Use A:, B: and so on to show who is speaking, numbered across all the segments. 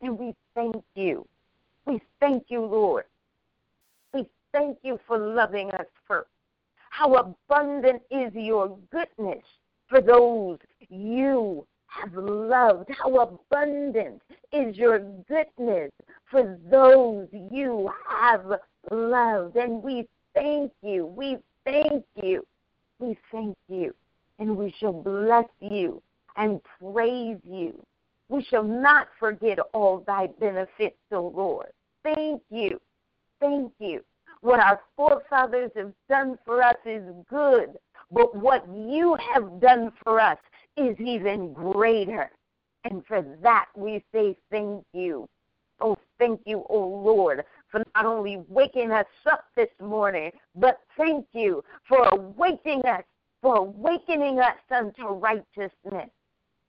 A: And we thank you. We thank you, Lord. We thank you for loving us first. How abundant is your goodness for those you have loved. How abundant is your goodness for those you have loved. And we thank you. We thank you. We thank you. And we shall bless you and praise you. We shall not forget all thy benefits, O Lord. Thank you. Thank you. What our forefathers have done for us is good, but what you have done for us is even greater. And for that we say thank you. Oh, thank you, O Lord, for not only waking us up this morning, but thank you for awakening us, for awakening us unto righteousness.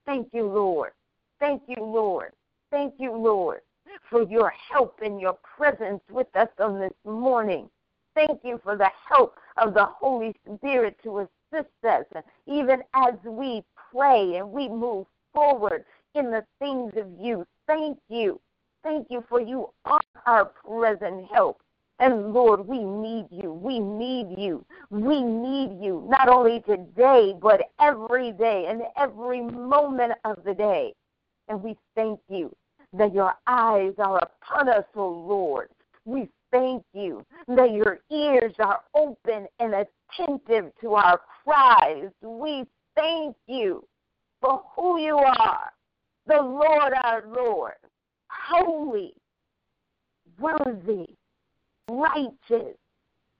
A: Thank you, Lord. Thank you, Lord. Thank you, Lord, for your help and your presence with us on this morning. Thank you for the help of the Holy Spirit to assist us, even as we pray and we move forward in the things of you. Thank you. Thank you for you are our present help. And Lord, we need you. We need you. We need you not only today, but every day and every moment of the day. And we thank you that your eyes are upon us, O oh Lord. We thank you that your ears are open and attentive to our cries. We thank you for who you are, the Lord our Lord, holy, worthy, righteous,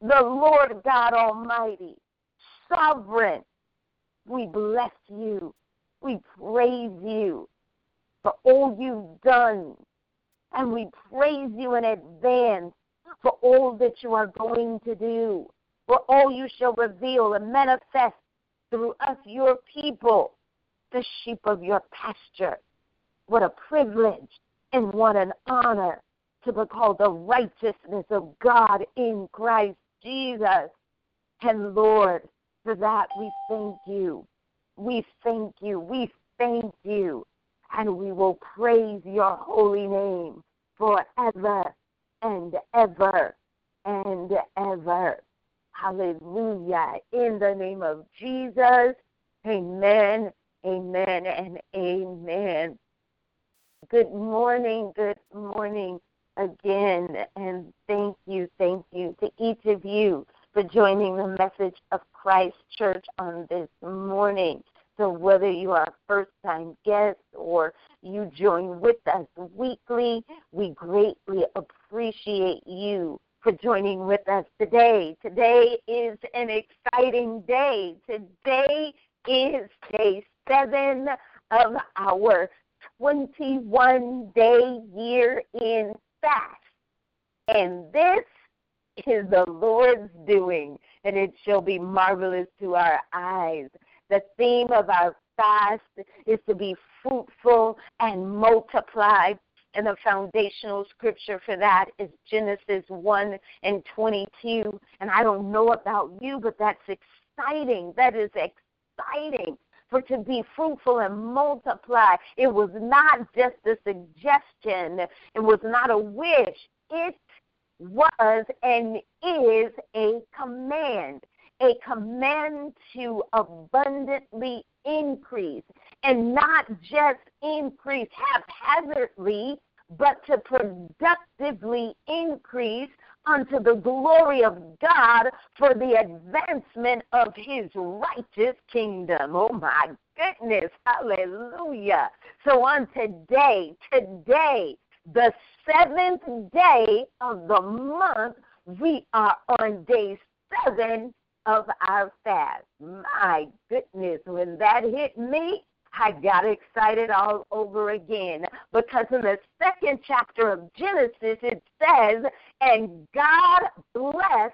A: the Lord God Almighty, sovereign. We bless you. We praise you for all you've done. And we praise you in advance for all that you are going to do, for all you shall reveal and manifest through us, your people, the sheep of your pasture. What a privilege and what an honor to be called the righteousness of God in Christ Jesus. And Lord, for that we thank you. We thank you. We thank you. And we will praise your holy name forever and ever and ever. Hallelujah. In the name of Jesus. Amen, amen, and amen. Good morning, good morning again. And thank you, thank you to each of you for joining the message of Christ Church on this morning. So, whether you are a first time guest or you join with us weekly, we greatly appreciate you for joining with us today. Today is an exciting day. Today is day seven of our 21 day year in fast. And this is the Lord's doing, and it shall be marvelous to our eyes. The theme of our fast is to be fruitful and multiply. And the foundational scripture for that is Genesis 1 and 22. And I don't know about you, but that's exciting. That is exciting for to be fruitful and multiply. It was not just a suggestion, it was not a wish. It was and is a command a command to abundantly increase and not just increase haphazardly, but to productively increase unto the glory of God for the advancement of his righteous kingdom. Oh my goodness, hallelujah. So on today, today, the seventh day of the month, we are on day seven of our fast. My goodness, when that hit me, I got excited all over again because in the second chapter of Genesis it says, And God blessed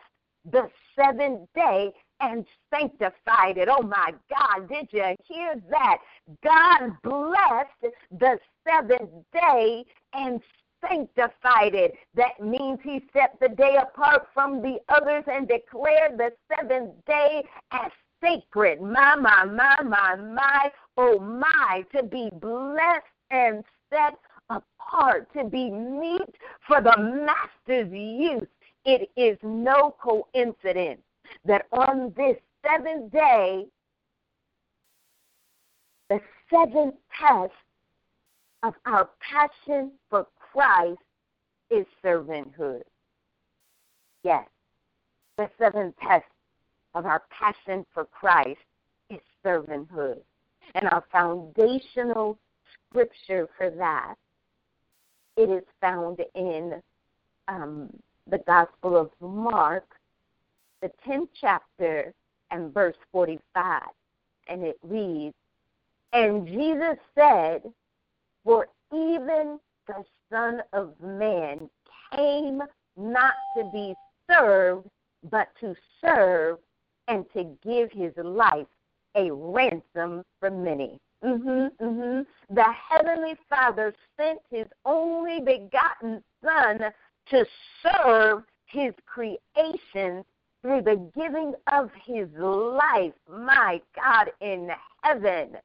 A: the seventh day and sanctified it. Oh my God, did you hear that? God blessed the seventh day and sanctified it. That means he set the day apart from the others and declared the seventh day as sacred. My, my, my, my, my, oh my, to be blessed and set apart, to be meet for the master's use. It is no coincidence that on this seventh day, the seventh test of our passion for Christ is servanthood. Yes, the seventh test of our passion for Christ is servanthood. And our foundational scripture for that, it is found in um, the Gospel of Mark, the 10th chapter and verse 45. And it reads, And Jesus said, For even the Son of Man came not to be served, but to serve and to give his life a ransom for many. Mm-hmm, mm-hmm. The Heavenly Father sent His only begotten Son to serve His creation through the giving of His life, my God in heaven.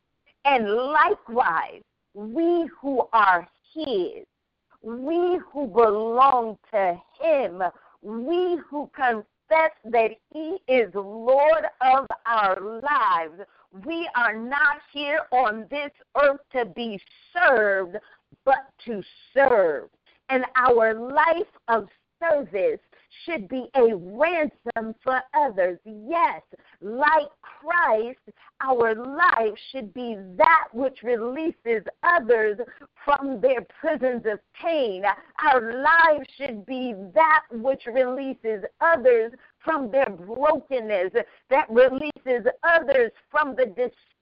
A: And likewise, we who are His, we who belong to Him, we who confess that He is Lord of our lives. We are not here on this earth to be served, but to serve. And our life of service should be a ransom for others. Yes, like Christ, our life should be that which releases others from their prisons of pain. Our lives should be that which releases others from their brokenness, that releases others from the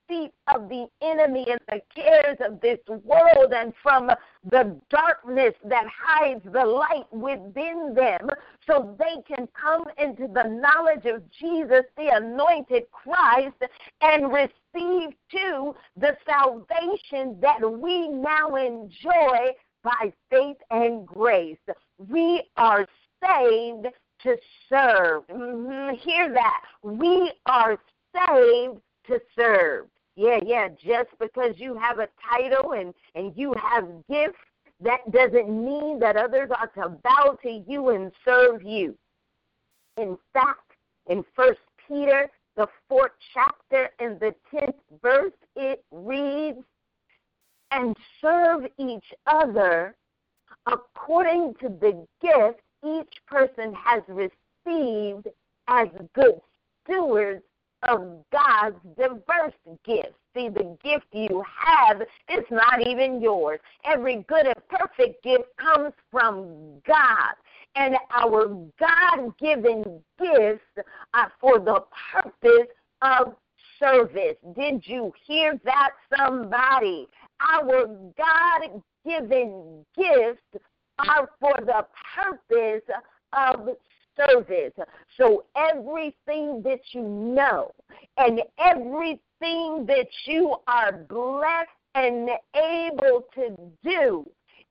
A: defeat of the enemy and the cares of this world and from the darkness that hides the light within them so they can come into the knowledge of Jesus, the anointed Christ, and receive too the salvation that we now enjoy by faith and grace. We are saved to serve. Mm-hmm. Hear that. We are saved to serve. Yeah, yeah, just because you have a title and, and you have gifts, that doesn't mean that others are to bow to you and serve you. In fact, in First Peter, the fourth chapter and the tenth verse, it reads, and serve each other according to the gift each person has received as good stewards of God's diverse gifts. See, the gift you have is not even yours. Every good and perfect gift comes from God. And our God given gifts are for the purpose of service. Did you hear that, somebody? Our God given gifts are for the purpose of service. So everything that you know and everything that you are blessed and able to do,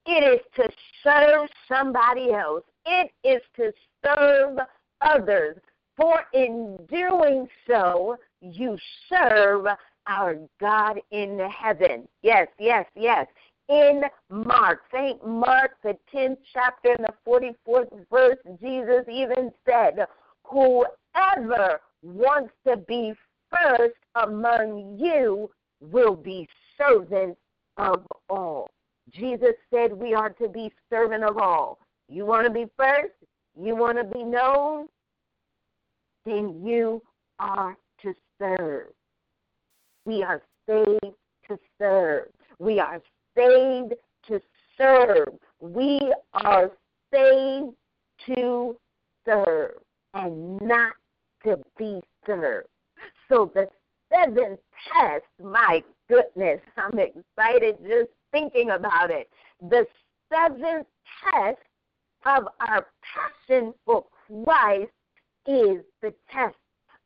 A: it is to serve somebody else. It is to serve others. For in doing so, you serve our God in heaven. Yes, yes, yes in Mark. St. Mark, the 10th chapter and the 44th verse, Jesus even said, Whoever wants to be first among you will be servant of all. Jesus said we are to be servant of all. You want to be first? You want to be known? Then you are to serve. We are saved to serve. We are saved to serve. We are saved to serve and not to be served. So the seventh test, my goodness. I'm excited just thinking about it. The seventh test of our passion for Christ is the test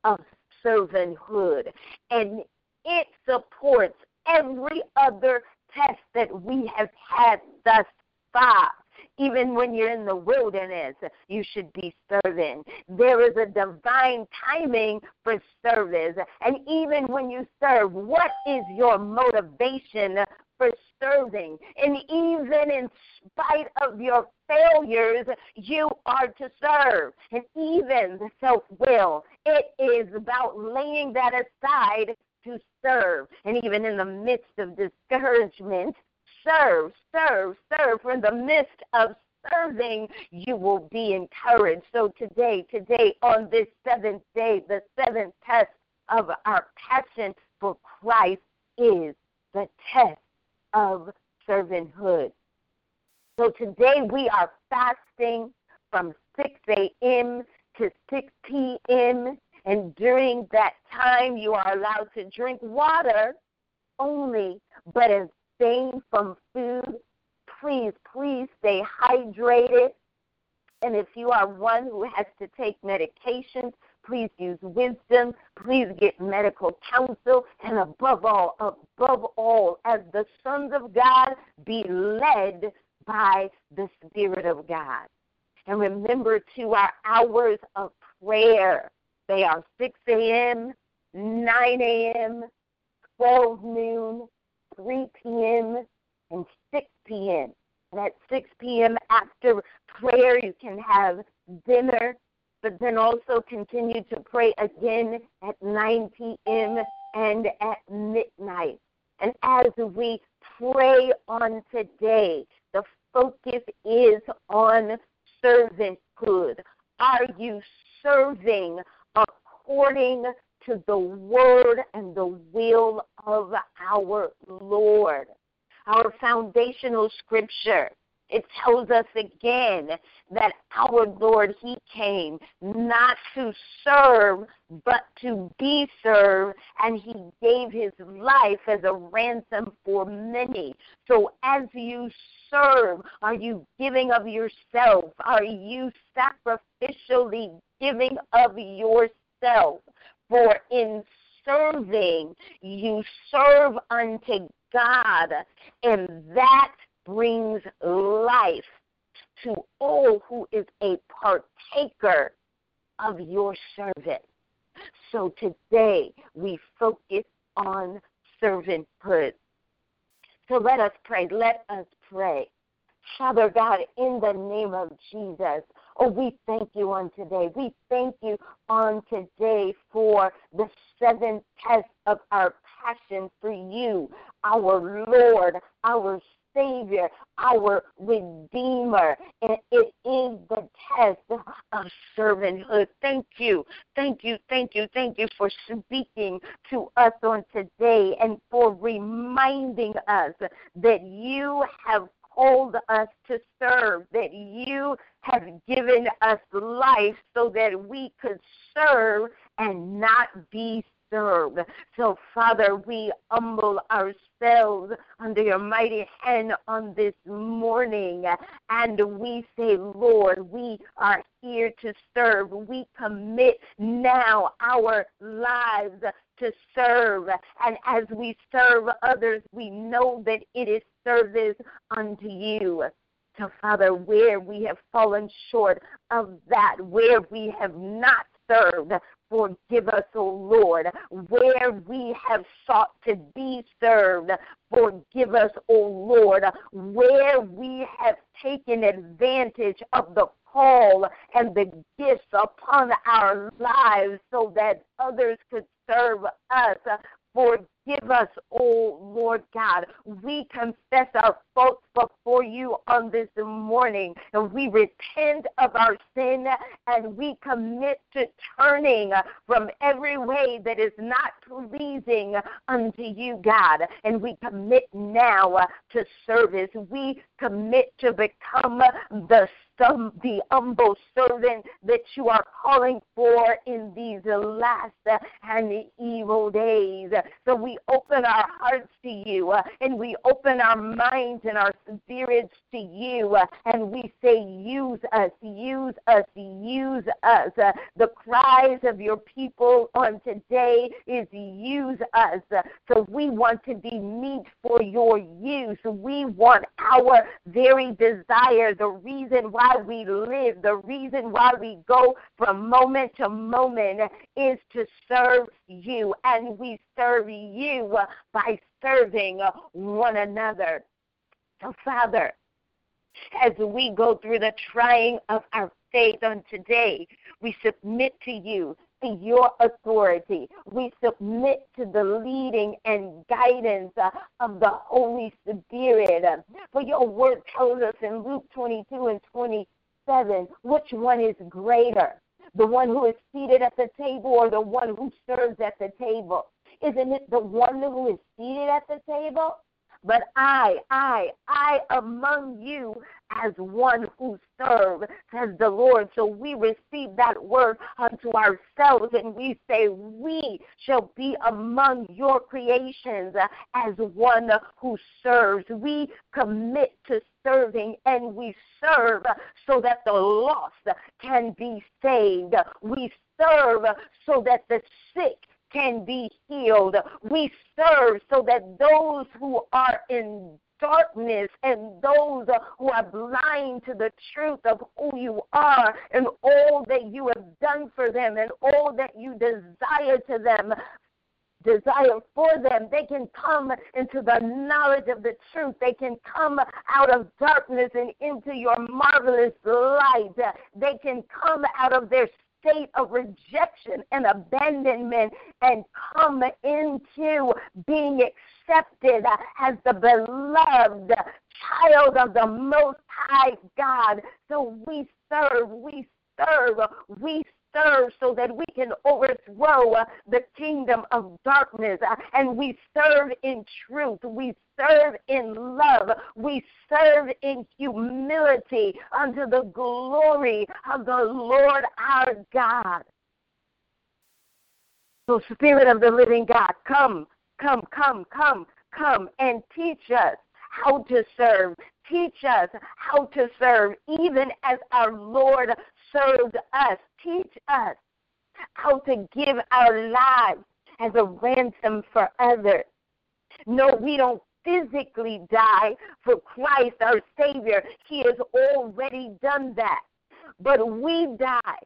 A: of servanthood. And it supports every other test that we have had thus far. Even when you're in the wilderness, you should be serving. There is a divine timing for service. And even when you serve, what is your motivation for serving? And even in spite of your failures, you are to serve. And even the self will, it is about laying that aside to serve. And even in the midst of discouragement, serve, serve, serve. For in the midst of serving, you will be encouraged. So today, today, on this seventh day, the seventh test of our passion for Christ is the test of servanthood. So today we are fasting from 6 a.m. to 6 p.m. And during that time, you are allowed to drink water only, but abstain from food. Please, please stay hydrated. And if you are one who has to take medications, please use wisdom. Please get medical counsel. And above all, above all, as the sons of God, be led by the Spirit of God. And remember, to our hours of prayer, they are 6 a.m., 9 a.m., 12 noon, 3 p.m., and 6 p.m. And at 6 p.m. after prayer, you can have dinner, but then also continue to pray again at 9 p.m. and at midnight. And as we pray on today, the focus is on servanthood. Are you serving according to the word and the will of our Lord? Our foundational scripture it tells us again that our Lord, He came not to serve, but to be served, and He gave His life as a ransom for many. So as you serve, are you giving of yourself? Are you sacrificially giving of yourself? For in serving, you serve unto God, and that brings life to all who is a partaker of your service. So today we focus on servanthood. So let us pray. Let us pray. Father God, in the name of Jesus, oh, we thank you on today. We thank you on today for the seventh test of our passion for you, our Lord, our Savior, our Redeemer. And it is the test of servanthood. Thank you, thank you, thank you, thank you for speaking to us on today and for reminding us that you have called us to serve, that you have given us life so that we could serve and not be served. So, Father, we humble ourselves under your mighty hand on this morning. And we say, Lord, we are here to serve. We commit now our lives to serve. And as we serve others, we know that it is service unto you. So, Father, where we have fallen short of that, where we have not served, Forgive us, O Lord, where we have sought to be served. Forgive us, O Lord, where we have taken advantage of the call and the gifts upon our lives so that others could serve us. Forgive us, O Lord God. We confess our faults before you on this morning, and we repent of our sin, and we commit to turning from every way that is not pleasing unto you, God. And we commit now to service. We commit to become the some the humble servant that you are calling for in these last and evil days. So we we open our hearts to you uh, and we open our minds and our spirits to you uh, and we say, use us, use us, use us. Uh, the cries of your people on today is use us. so we want to be meet for your use. We want our very desire, the reason why we live, the reason why we go from moment to moment is to serve you. And we serve you Uh, by serving uh, one another. So, Father, as we go through the trying of our faith on today, we submit to you to your authority. We submit to the leading and guidance uh, of the Holy Spirit. Uh, for your word tells us in Luke 22 and 27 which one is greater, the one who is seated at the table or the one who serves at the table. Isn't it the one who is seated at the table? But I, I, I among you as one who serve, says the Lord. So we receive that word unto ourselves and we say, We shall be among your creations as one who serves. We commit to serving and we serve so that the lost can be saved. We serve so that the sick can be healed. We serve so that those who are in darkness and those who are blind to the truth of who you are and all that you have done for them and all that you desire to them desire for them. They can come into the knowledge of the truth. They can come out of darkness and into your marvelous light. They can come out of their state of rejection and abandonment and come into being accepted as the beloved child of the Most High God. So we serve, we serve, we serve so that we can overthrow uh, the kingdom of darkness. Uh, and we serve in truth. We serve in love. We serve in humility unto the glory of the Lord our God. So, Spirit of the living God, come, come, come, come, come and teach us how to serve. Teach us how to serve, even as our Lord served us. Teach us how to give our lives as a ransom for others. No, we don't physically die for Christ our Savior. He has already done that. But we die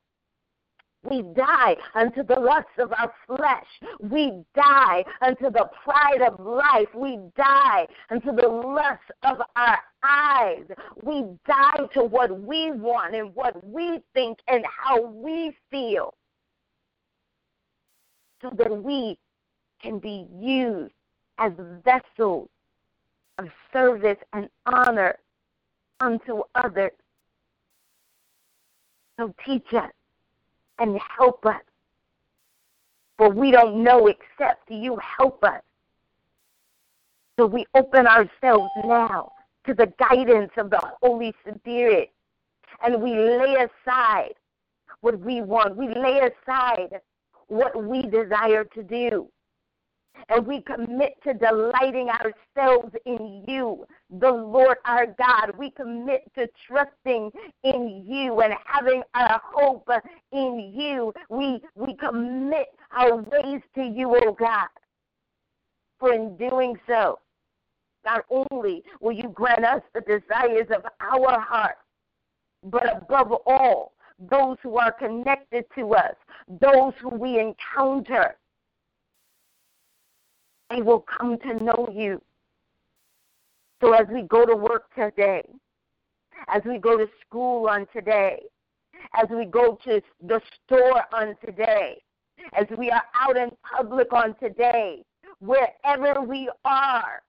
A: we die unto the lusts of our flesh. We die unto the pride of life. We die unto the lust of our eyes. We die to what we want and what we think and how we feel so that we can be used as vessels of service and honor unto others. So teach us and help us. For we don't know except you help us. So we open ourselves now to the guidance of the Holy Spirit and we lay aside what we want. We lay aside what we desire to do and we commit to delighting ourselves in you, the Lord our God. We commit to trusting in you and having our hope in you. We, we commit our ways to you, O oh God. For in doing so, not only will you grant us the desires of our heart, but above all, those who are connected to us, those who we encounter, they will come to know you. So as we go to work today, as we go to school on today, as we go to the store on today, as we are out in public on today, wherever we are,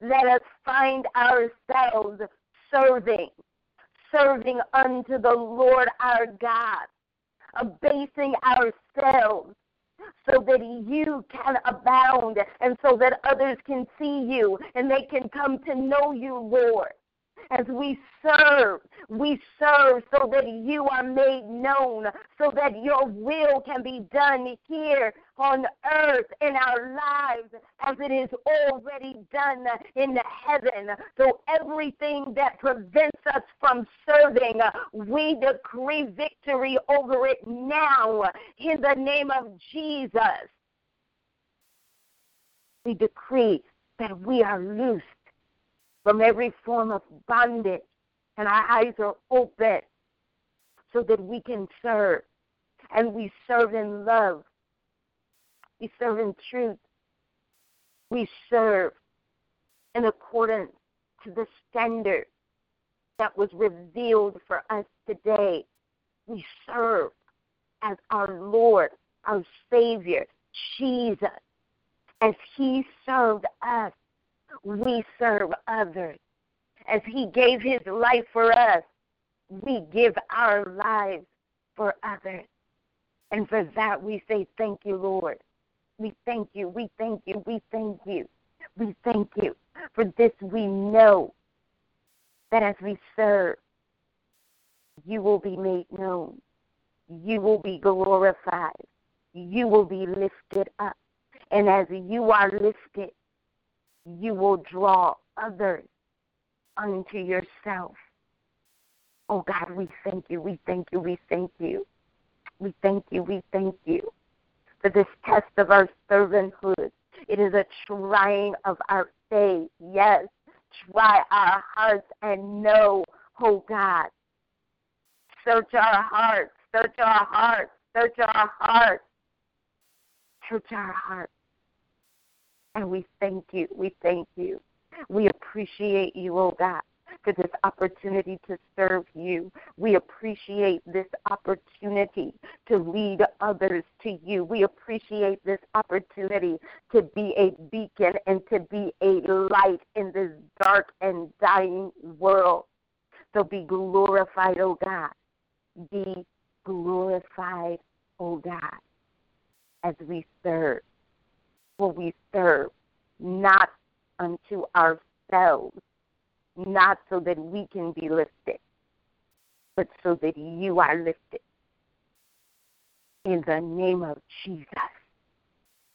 A: let us find ourselves serving, serving unto the Lord our God, abasing ourselves so that you can abound and so that others can see you and they can come to know you, Lord. As we serve. We serve so that you are made known, so that your will can be done here on earth in our lives as it is already done in heaven. So everything that prevents us from serving, we decree victory over it now in the name of Jesus. We decree that we are loosed from every form of bondage, and our eyes are open so that we can serve. And we serve in love. We serve in truth. We serve in accordance to the standard that was revealed for us today. We serve as our Lord, our Savior, Jesus, as He served us we serve others. As He gave His life for us, we give our lives for others. And for that, we say, Thank you, Lord. We thank you, we thank you, we thank you, we thank you. For this, we know that as we serve, you will be made known, you will be glorified, you will be lifted up. And as you are lifted, you will draw others unto yourself. Oh God, we thank you, we thank you, we thank you. We thank you, we thank you for this test of our servanthood. It is a trying of our faith. Yes, try our hearts and know, oh God. Search our hearts, search our hearts, search our hearts. Search our hearts. And we thank you. We thank you. We appreciate you, oh God, for this opportunity to serve you. We appreciate this opportunity to lead others to you. We appreciate this opportunity to be a beacon and to be a light in this dark and dying world. So be glorified, oh God. Be glorified, oh God, as we serve will we serve, not unto ourselves, not so that we can be lifted, but so that you are lifted. In the name of Jesus,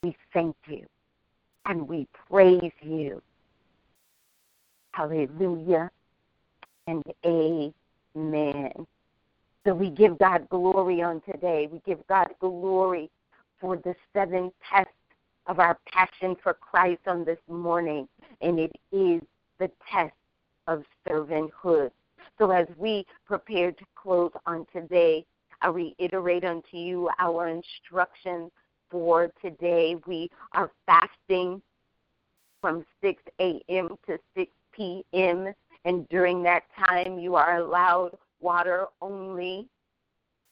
A: we thank you and we praise you. Hallelujah and amen. So we give God glory on today. We give God glory for the seven tests of our passion for Christ on this morning, and it is the test of servanthood. So, as we prepare to close on today, I reiterate unto you our instructions for today. We are fasting from 6 a.m. to 6 p.m., and during that time, you are allowed water only.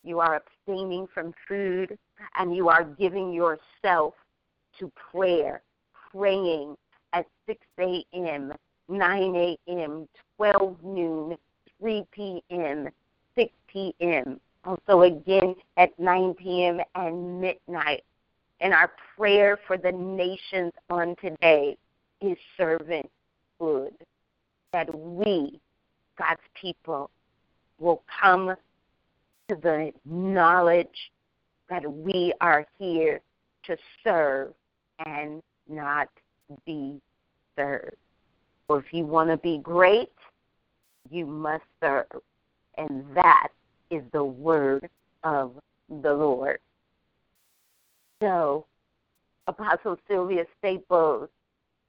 A: You are abstaining from food, and you are giving yourself to prayer, praying at 6 a.m., 9 a.m., 12 noon, 3 p.m., 6 p.m., also again at 9 p.m. and midnight. And our prayer for the nations on today is servanthood. That we, God's people, will come to the knowledge that we are here to serve and not be served. Or if you want to be great, you must serve. And that is the word of the Lord. So, Apostle Sylvia Staples,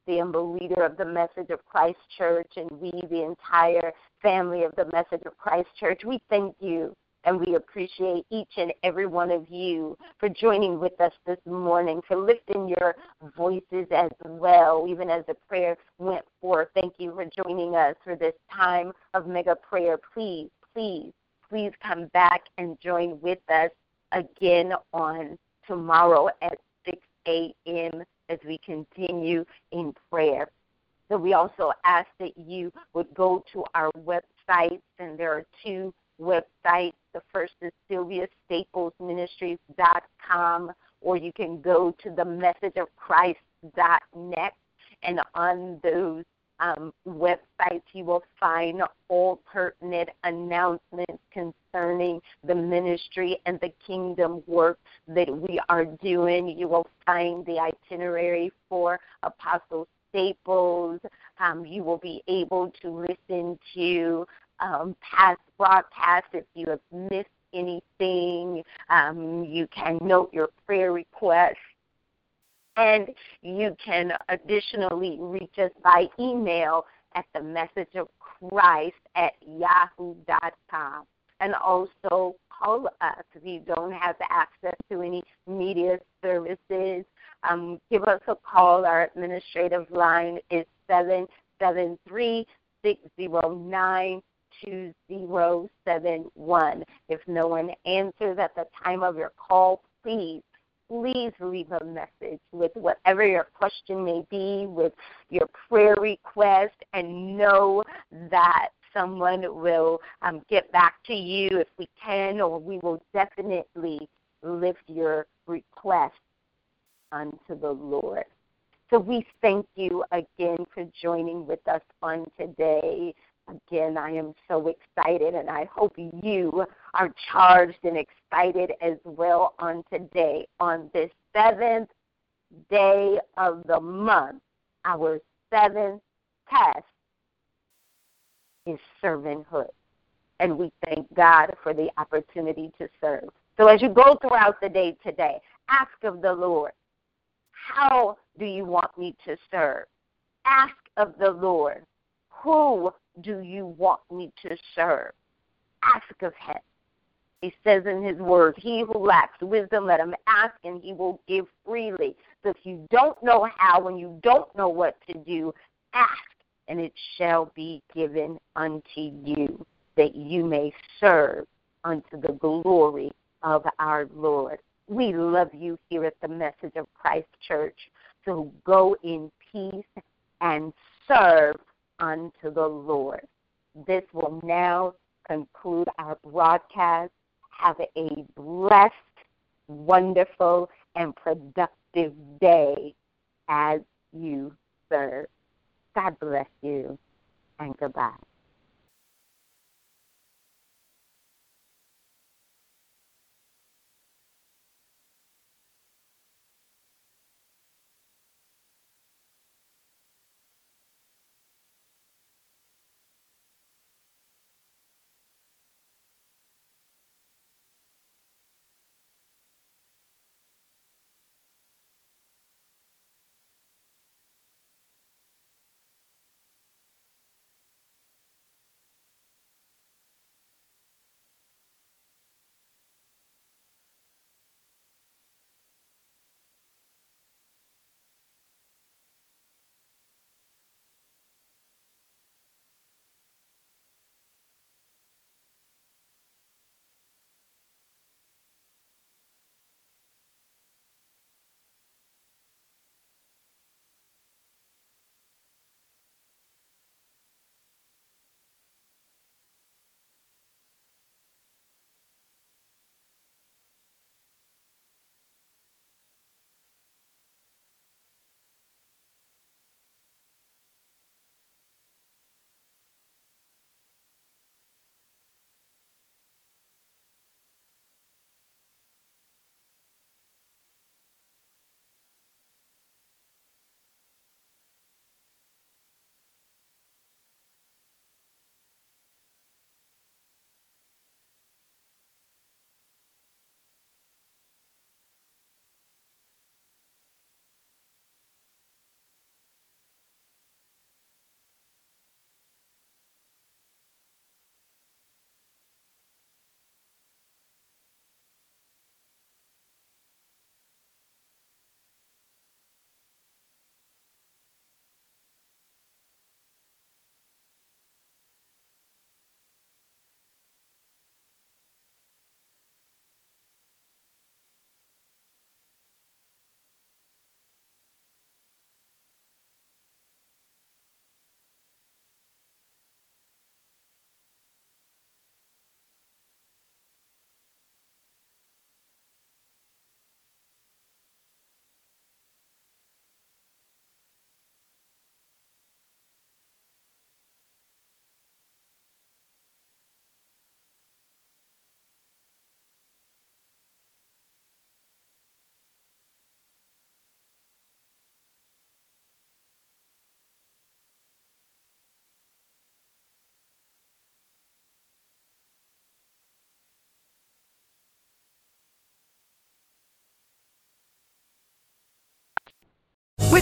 A: the humble leader of the Message of Christ Church, and we, the entire family of the Message of Christ Church, we thank you and we appreciate each and every one of you for joining with us this morning, for lifting your voices as well, even as the prayer went forth. Thank you for joining us for this time of mega prayer. Please, please, please come back and join with us again on tomorrow at 6 a.m. as we continue in prayer. So we also ask that you would go to our websites, and there are two websites the first is sylviastaplesministries.com, or you can go to the messageofchrist.net, and on those um, websites, you will find all pertinent announcements concerning the ministry and the kingdom work that we are doing. You will find the itinerary for Apostle Staples. Um, you will be able to listen to um, past broadcasts if you have missed anything. Um, you can note your prayer requests. And you can additionally reach us by email at the message of Christ at yahoo.com. And also call us if you don't have access to any media services. Um, give us a call. Our administrative line is 773 609 2071. If no one answers at the time of your call, please please leave a message with whatever your question may be, with your prayer request, and know that someone will um, get back to you if we can, or we will definitely lift your request unto the Lord. So we thank you again for joining with us on today. Again, I am so excited, and I hope you are charged and excited as well on today, on this seventh day of the month. Our seventh test is servanthood. And we thank God for the opportunity to serve. So as you go throughout the day today, ask of the Lord, how do you want me to serve? Ask of the Lord, who do you want me to serve? Ask of him. He says in his word, He who lacks wisdom, let him ask, and he will give freely. So if you don't know how and you don't know what to do, ask, and it shall be given unto you, that you may serve unto the glory of our Lord. We love you here at the Message of Christ Church. So go in peace and serve unto the Lord. This will now conclude our broadcast. Have a blessed, wonderful, and productive day as you serve. God bless you, and goodbye.